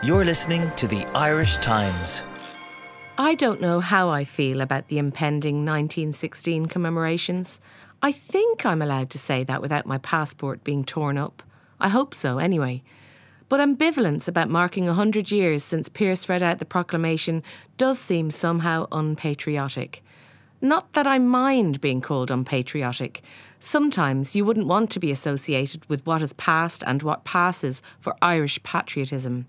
You're listening to the Irish Times. I don't know how I feel about the impending 1916 commemorations. I think I'm allowed to say that without my passport being torn up. I hope so, anyway. But ambivalence about marking 100 years since Pearse read out the proclamation does seem somehow unpatriotic. Not that I mind being called unpatriotic. Sometimes you wouldn't want to be associated with what has passed and what passes for Irish patriotism.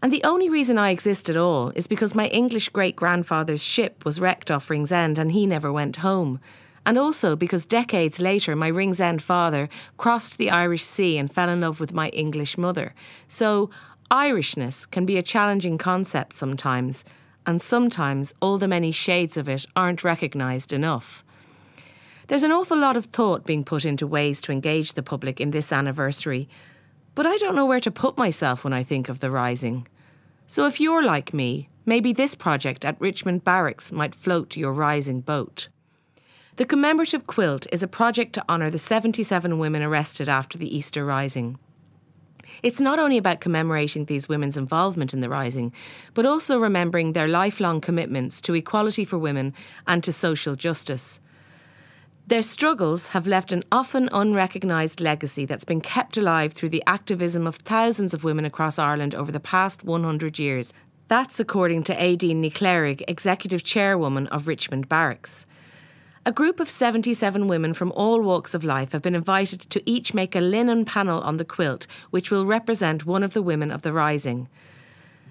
And the only reason I exist at all is because my English great grandfather's ship was wrecked off Ringsend and he never went home. And also because decades later, my Ringsend father crossed the Irish Sea and fell in love with my English mother. So, Irishness can be a challenging concept sometimes, and sometimes all the many shades of it aren't recognised enough. There's an awful lot of thought being put into ways to engage the public in this anniversary, but I don't know where to put myself when I think of the Rising. So if you're like me, maybe this project at Richmond Barracks might float your rising boat. The commemorative quilt is a project to honour the 77 women arrested after the Easter Rising. It's not only about commemorating these women's involvement in the Rising, but also remembering their lifelong commitments to equality for women and to social justice. Their struggles have left an often unrecognised legacy that's been kept alive through the activism of thousands of women across Ireland over the past 100 years. That's according to Aideen Ní Chláirrigh, Executive Chairwoman of Richmond Barracks. A group of 77 women from all walks of life have been invited to each make a linen panel on the quilt, which will represent one of the women of the Rising.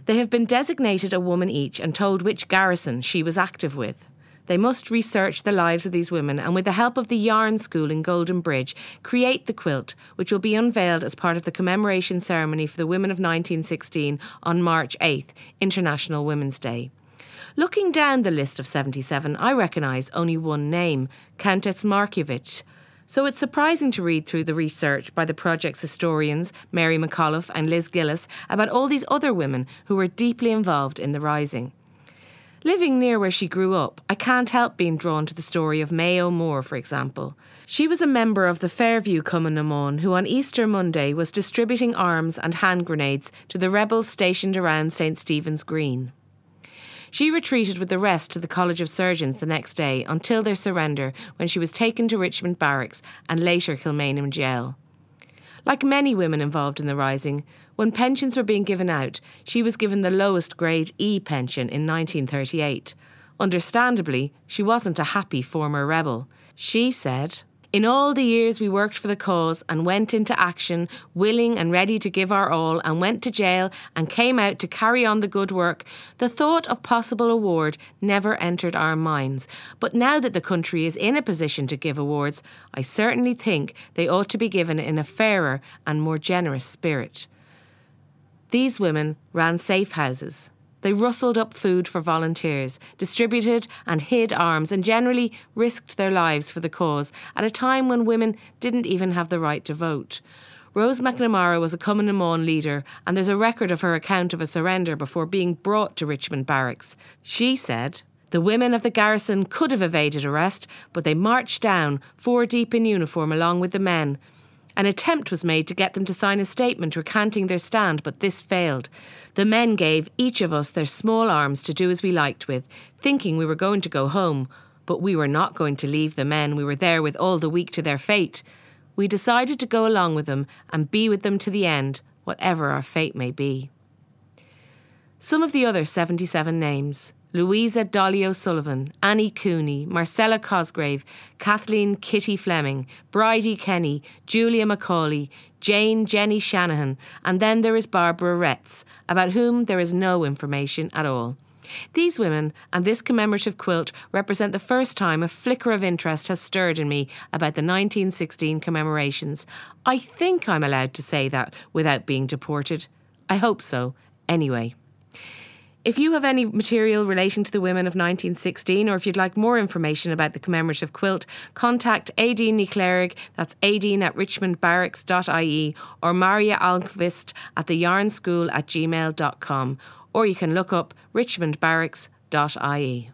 They have been designated a woman each and told which garrison she was active with. They must research the lives of these women and, with the help of the Yarn School in Golden Bridge, create the quilt, which will be unveiled as part of the commemoration ceremony for the women of 1916 on March 8th, International Women's Day. Looking down the list of 77, I recognise only one name Countess Markievicz. So it's surprising to read through the research by the project's historians, Mary McAuliffe and Liz Gillis, about all these other women who were deeply involved in the Rising. Living near where she grew up, I can't help being drawn to the story of May O'Moore, for example. She was a member of the Fairview Cumann who on Easter Monday was distributing arms and hand grenades to the rebels stationed around St Stephen's Green. She retreated with the rest to the College of Surgeons the next day until their surrender when she was taken to Richmond Barracks and later Kilmainham Jail. Like many women involved in the Rising, when pensions were being given out, she was given the lowest grade E pension in 1938. Understandably, she wasn't a happy former rebel. She said, in all the years we worked for the cause and went into action, willing and ready to give our all, and went to jail and came out to carry on the good work, the thought of possible award never entered our minds. But now that the country is in a position to give awards, I certainly think they ought to be given in a fairer and more generous spirit. These women ran safe houses. They rustled up food for volunteers, distributed and hid arms, and generally risked their lives for the cause at a time when women didn't even have the right to vote. Rose McNamara was a Cumann leader, and there's a record of her account of a surrender before being brought to Richmond Barracks. She said, the women of the garrison could have evaded arrest, but they marched down, four deep in uniform, along with the men. An attempt was made to get them to sign a statement recanting their stand, but this failed. The men gave each of us their small arms to do as we liked with, thinking we were going to go home. But we were not going to leave the men we were there with all the week to their fate. We decided to go along with them and be with them to the end, whatever our fate may be. Some of the other 77 names Louisa Dolly O'Sullivan, Annie Cooney, Marcella Cosgrave, Kathleen Kitty Fleming, Bridie Kenny, Julia Macaulay, Jane Jenny Shanahan, and then there is Barbara Retz, about whom there is no information at all. These women and this commemorative quilt represent the first time a flicker of interest has stirred in me about the 1916 commemorations. I think I'm allowed to say that without being deported. I hope so, anyway. If you have any material relating to the women of 1916, or if you'd like more information about the commemorative quilt, contact Aideen Chláirrigh, that's Aideen at richmondbarracks.ie, or Maria Almqvist at the yarn school at gmail.com, or you can look up richmondbarracks.ie.